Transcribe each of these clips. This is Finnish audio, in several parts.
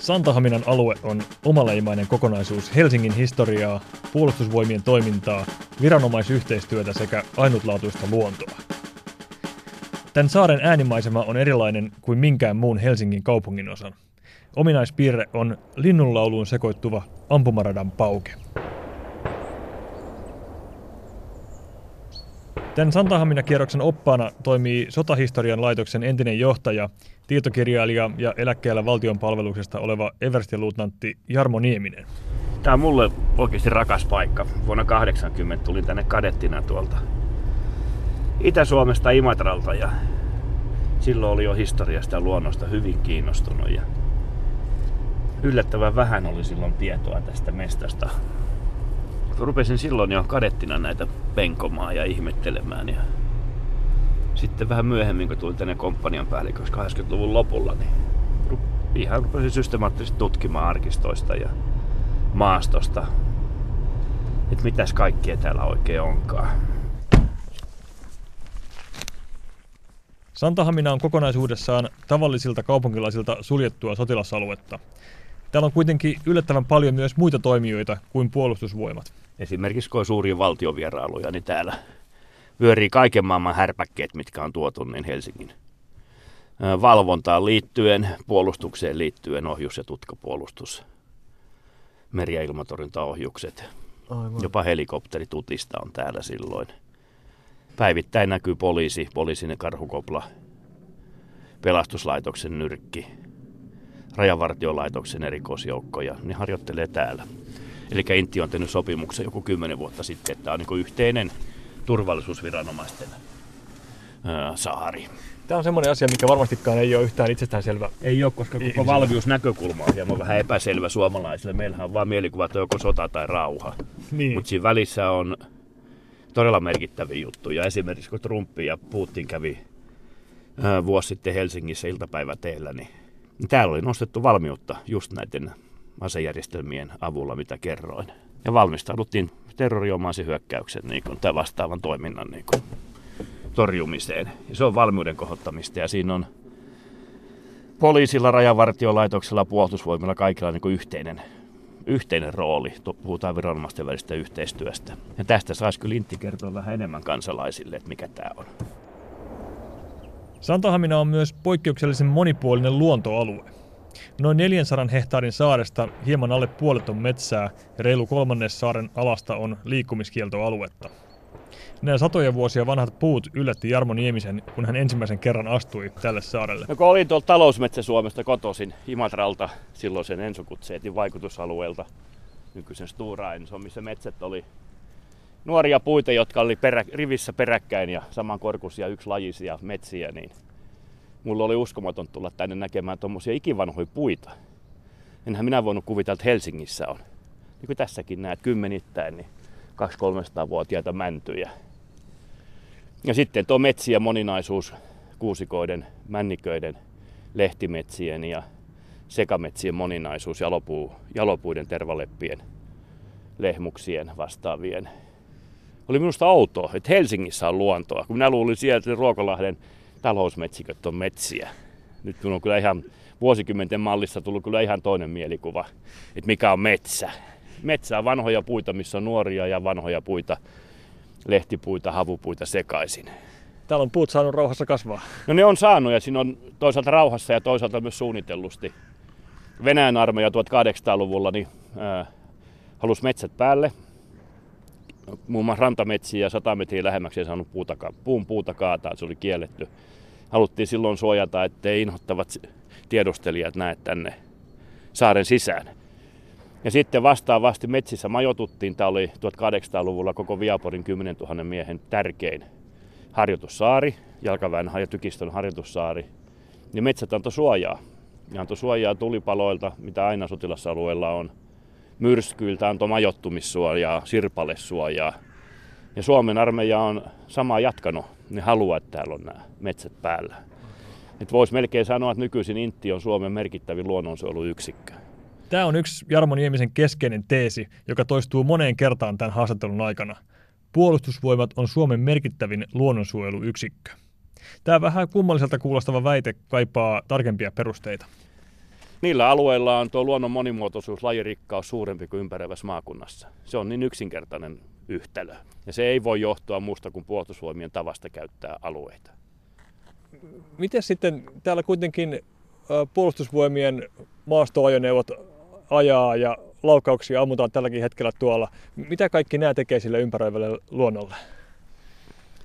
Santahaminan alue on omaleimainen kokonaisuus Helsingin historiaa, puolustusvoimien toimintaa, viranomaisyhteistyötä sekä ainutlaatuista luontoa. Tämän saaren äänimaisema on erilainen kuin minkään muun Helsingin kaupungin osan. Ominaispiirre on linnunlauluun sekoittuva ampumaradan pauke. Tämän Santahamina-kierroksen oppaana toimii Sotahistorian laitoksen entinen johtaja, tietokirjailija ja eläkkeellä valtion palveluksesta oleva everstiluutnantti Jarmo Nieminen. Tämä on mulle oikeasti rakas paikka. Vuonna 80 tulin tänne kadettina tuolta Itä-Suomesta Imatralta ja silloin oli jo historiasta ja luonnosta hyvin kiinnostunut. Ja yllättävän vähän oli silloin tietoa tästä mestasta rupesin silloin jo kadettina näitä penkomaan ja ihmettelemään. Ja sitten vähän myöhemmin, kun tulin tänne komppanian päälliköksi 80-luvun lopulla, niin ihan rupesin systemaattisesti tutkimaan arkistoista ja maastosta, että mitäs kaikkea täällä oikein onkaan. Santahamina on kokonaisuudessaan tavallisilta kaupunkilaisilta suljettua sotilasaluetta. Täällä on kuitenkin yllättävän paljon myös muita toimijoita kuin puolustusvoimat. Esimerkiksi kun on suuria valtiovierailuja, niin täällä vyörii kaiken maailman härpäkkeet, mitkä on tuotu niin Helsingin valvontaan liittyen, puolustukseen liittyen, ohjus- ja tutkapuolustus, meri- ja ilmatorjuntaohjukset. Aivan. Jopa helikopteritutista on täällä silloin. Päivittäin näkyy poliisi, poliisinen karhukopla, pelastuslaitoksen nyrkki, rajavartiolaitoksen erikoisjoukkoja, ne harjoittelee täällä. Eli Intti on tehnyt sopimuksen joku kymmenen vuotta sitten, että tämä on niin yhteinen turvallisuusviranomaisten ää, saari. Tämä on semmoinen asia, mikä varmastikaan ei ole yhtään itsestäänselvä. Ei ole, koska koko valmiusnäkökulma on hieman vähän epäselvä suomalaisille. Meillähän on vain mielikuva, että joko sota tai rauha. Niin. Mutta siinä välissä on todella merkittäviä juttuja. Esimerkiksi kun Trump ja Putin kävi ää, vuosi sitten Helsingissä iltapäiväteellä, niin täällä oli nostettu valmiutta just näiden asejärjestelmien avulla, mitä kerroin. Ja valmistauduttiin terroriomaisen hyökkäyksen niin kuin, tai vastaavan toiminnan niin kuin, torjumiseen. Ja se on valmiuden kohottamista ja siinä on poliisilla, rajavartiolaitoksella, puolustusvoimilla kaikilla niin kuin yhteinen, yhteinen rooli. Puhutaan viranomaisten välistä yhteistyöstä. Ja tästä saisi kyllä Intti kertoa vähän enemmän kansalaisille, että mikä tämä on. Santahamina on myös poikkeuksellisen monipuolinen luontoalue. Noin 400 hehtaarin saaresta hieman alle puolet on metsää ja reilu kolmannes saaren alasta on liikkumiskieltoaluetta. Nämä satoja vuosia vanhat puut yllätti Jarmo Niemisen, kun hän ensimmäisen kerran astui tälle saarelle. No kun olin tuolta talousmetsä Suomesta kotoisin Imatralta, silloisen Ensokutseetin vaikutusalueelta, nykyisen Stura Enso, missä metsät oli nuoria puita, jotka oli perä, rivissä peräkkäin ja samankorkuisia lajisia metsiä, niin mulla oli uskomaton tulla tänne näkemään tuommoisia ikivanhoja puita. Enhän minä voinut kuvitella, että Helsingissä on. Niin kuin tässäkin näet kymmenittäin, niin 200-300-vuotiaita mäntyjä. Ja sitten tuo metsien moninaisuus, kuusikoiden, männiköiden, lehtimetsien ja sekametsien moninaisuus, jalopuu, jalopuiden, tervaleppien, lehmuksien vastaavien. Oli minusta outoa, että Helsingissä on luontoa, kun minä luulin sieltä Ruokolahden talousmetsiköt on metsiä. Nyt minun on kyllä ihan vuosikymmenten mallissa tullut kyllä ihan toinen mielikuva, että mikä on metsä. Metsä on vanhoja puita, missä on nuoria ja vanhoja puita, lehtipuita, havupuita sekaisin. Täällä on puut saanut rauhassa kasvaa. No ne on saanut ja siinä on toisaalta rauhassa ja toisaalta myös suunnitellusti. Venäjän armeija 1800-luvulla niin, äh, halusi metsät päälle. Muun muassa rantametsiä ja sata metriä lähemmäksi ei saanut puuta, puun puuta kaataa, se oli kielletty haluttiin silloin suojata, ettei inhottavat tiedustelijat näe tänne saaren sisään. Ja sitten vastaavasti metsissä majotuttiin. Tämä oli 1800-luvulla koko Viaporin 10 000 miehen tärkein harjoitussaari, jalkaväen ja tykistön harjoitussaari. Ja metsät antoi suojaa. Ja antoi suojaa tulipaloilta, mitä aina sotilasalueella on. Myrskyiltä antoi majottumissuojaa, sirpalesuojaa. Ja Suomen armeija on samaa jatkanut ne haluaa, että täällä on nämä metsät päällä. Että voisi melkein sanoa, että nykyisin Intti on Suomen merkittävin luonnonsuojeluyksikkö. Tämä on yksi Jarmo Niemisen keskeinen teesi, joka toistuu moneen kertaan tämän haastattelun aikana. Puolustusvoimat on Suomen merkittävin luonnonsuojeluyksikkö. Tämä vähän kummalliselta kuulostava väite kaipaa tarkempia perusteita. Niillä alueilla on tuo luonnon monimuotoisuus, lajirikkaus suurempi kuin ympäröivässä maakunnassa. Se on niin yksinkertainen yhtälö. Ja se ei voi johtua muusta kuin puolustusvoimien tavasta käyttää alueita. Miten sitten täällä kuitenkin puolustusvoimien maastoajoneuvot ajaa ja laukauksia ammutaan tälläkin hetkellä tuolla. Mitä kaikki nämä tekee sille ympäröivälle luonnolle?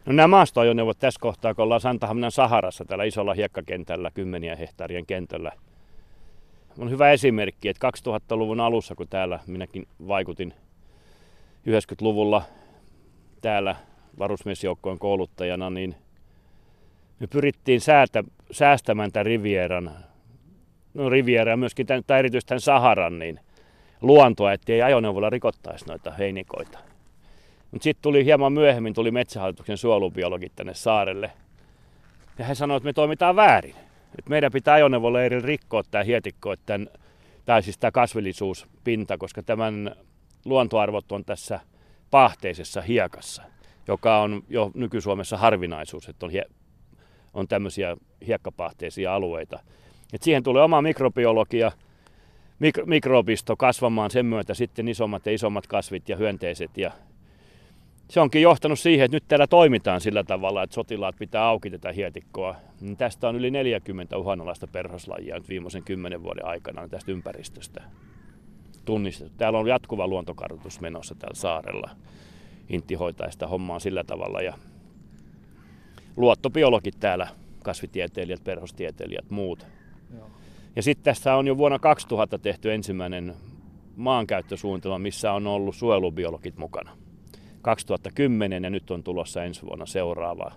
No nämä maastoajoneuvot tässä kohtaa, kun ollaan Santahaminan Saharassa, tällä isolla hiekkakentällä, kymmeniä hehtaarien kentällä. On hyvä esimerkki, että 2000-luvun alussa, kun täällä minäkin vaikutin 90-luvulla täällä varusmiesjoukkojen kouluttajana, niin me pyrittiin säätä, säästämään tämän Rivieran, no Riviera ja myöskin tämän, tai erityisesti tämän Saharan, niin luontoa, ettei ajoneuvolla rikottaisi noita heinikoita. Mutta sitten tuli hieman myöhemmin tuli metsähallituksen suolubiologit tänne saarelle. Ja he sanoivat, että me toimitaan väärin. Että meidän pitää ajoneuvolla eri rikkoa tämä hietikko, tämän, tai siis tämä kasvillisuuspinta, koska tämän luontoarvot on tässä pahteisessa hiekassa, joka on jo nyky-Suomessa harvinaisuus, että on, hie- on tämmöisiä hiekkapahteisia alueita. Et siihen tulee oma mikrobiologia, mik- mikrobisto kasvamaan sen myötä sitten isommat ja isommat kasvit ja hyönteiset. Ja se onkin johtanut siihen, että nyt täällä toimitaan sillä tavalla, että sotilaat pitää auki tätä hietikkoa. Niin tästä on yli 40 uhanalaista perhoslajia nyt viimeisen kymmenen vuoden aikana tästä ympäristöstä tunnistettu. Täällä on jatkuva luontokartoitus menossa täällä saarella. Intti hoitaa sitä hommaa sillä tavalla ja luottobiologit täällä, kasvitieteilijät, perhostieteilijät, muut ja sitten tässä on jo vuonna 2000 tehty ensimmäinen maankäyttösuunnitelma, missä on ollut suojelubiologit mukana. 2010 ja nyt on tulossa ensi vuonna seuraava.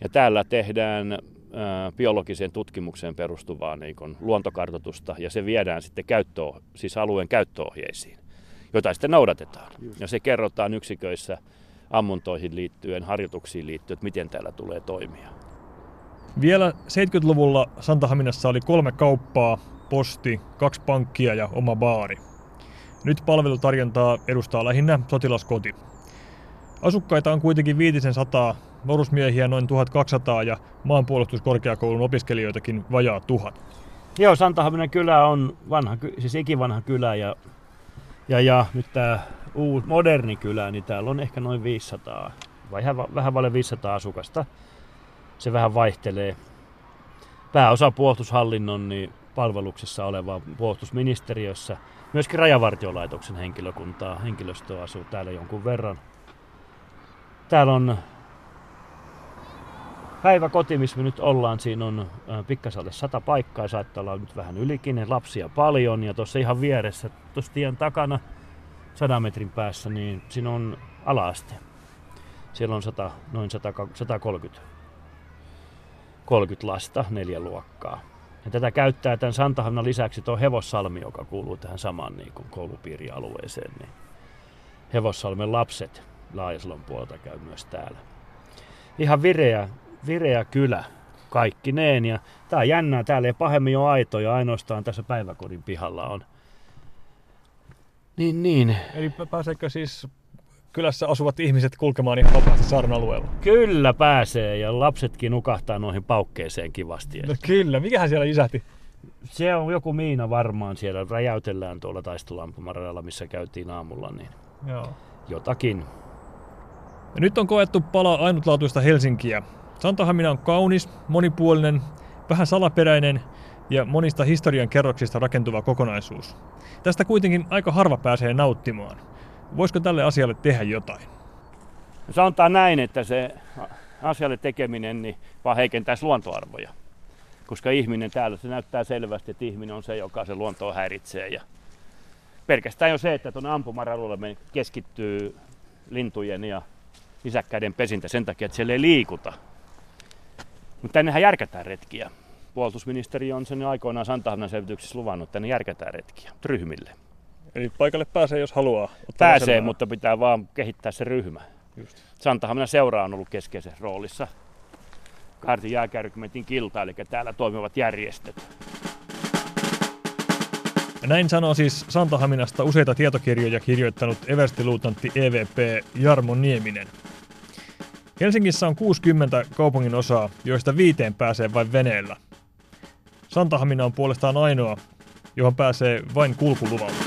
Ja täällä tehdään biologiseen tutkimukseen perustuvaa niin luontokartoitusta ja se viedään sitten käyttöö, siis alueen käyttöohjeisiin, joita sitten noudatetaan. Ja se kerrotaan yksiköissä ammuntoihin liittyen, harjoituksiin liittyen, että miten täällä tulee toimia. Vielä 70-luvulla Santahaminassa oli kolme kauppaa, posti, kaksi pankkia ja oma baari. Nyt palvelutarjontaa edustaa lähinnä sotilaskoti. Asukkaita on kuitenkin viitisen sataa, varusmiehiä noin 1200 ja maanpuolustuskorkeakoulun opiskelijoitakin vajaa tuhat. Joo, Santahaminan kylä on vanha, siis ikivanha kylä ja, ja, ja nyt tämä uusi moderni kylä, niin täällä on ehkä noin 500, vai vähän, vähän vaille 500 asukasta se vähän vaihtelee. Pääosa puolustushallinnon niin palveluksessa oleva puolustusministeriössä. Myöskin rajavartiolaitoksen henkilökuntaa, henkilöstöä asuu täällä jonkun verran. Täällä on päiväkoti, missä me nyt ollaan. Siinä on pikkasen alle sata paikkaa, saattaa olla nyt vähän ylikin, lapsia paljon. Ja tuossa ihan vieressä, tuossa tien takana, sadan metrin päässä, niin siinä on alaaste. Siellä on 100, noin 100, 130 30 lasta, neljä luokkaa. Ja tätä käyttää tämän Santahannan lisäksi tuo Hevossalmi, joka kuuluu tähän samaan niin kuin koulupiirialueeseen. Niin Hevossalmen lapset Laajasalon puolelta käy myös täällä. Ihan vireä, vireä kylä kaikki neen. Ja tää on jännää, täällä ei pahemmin ole aitoja, ainoastaan tässä päiväkodin pihalla on. Niin, niin. Eli pääseekö siis kylässä asuvat ihmiset kulkemaan ihan vapaasti saaren alueella. Kyllä pääsee ja lapsetkin nukahtaa noihin paukkeeseen kivasti. No kyllä, mikähän siellä isähti? Se on joku miina varmaan siellä, räjäytellään tuolla taisteluampumaradalla, missä käytiin aamulla, niin Joo. jotakin. Ja nyt on koettu pala ainutlaatuista Helsinkiä. Santahamina on kaunis, monipuolinen, vähän salaperäinen ja monista historian kerroksista rakentuva kokonaisuus. Tästä kuitenkin aika harva pääsee nauttimaan. Voisiko tälle asialle tehdä jotain? Sanotaan näin, että se asialle tekeminen niin vaan heikentäisi luontoarvoja. Koska ihminen täällä, se näyttää selvästi, että ihminen on se, joka se luontoa häiritsee. Ja pelkästään jo se, että tuonne ampumaradulle keskittyy lintujen ja isäkkäiden pesintä sen takia, että siellä ei liikuta. Mutta tännehän järkätään retkiä. Puolustusministeri on sen aikoinaan Santahamnan selvityksessä luvannut, että tänne järkätään retkiä ryhmille. Eli paikalle pääsee, jos haluaa. Pääsee, selvää. mutta pitää vaan kehittää se ryhmä. Just. Santahamina seura on ollut keskeisessä roolissa. Kaartin jääkärkymentin kilta, eli täällä toimivat järjestöt. Näin sanoo siis Santahaminasta useita tietokirjoja kirjoittanut everstiluutantti EVP Jarmo Nieminen. Helsingissä on 60 kaupungin osaa, joista viiteen pääsee vain veneellä. Santahamina on puolestaan ainoa, johon pääsee vain kulkuluvalla.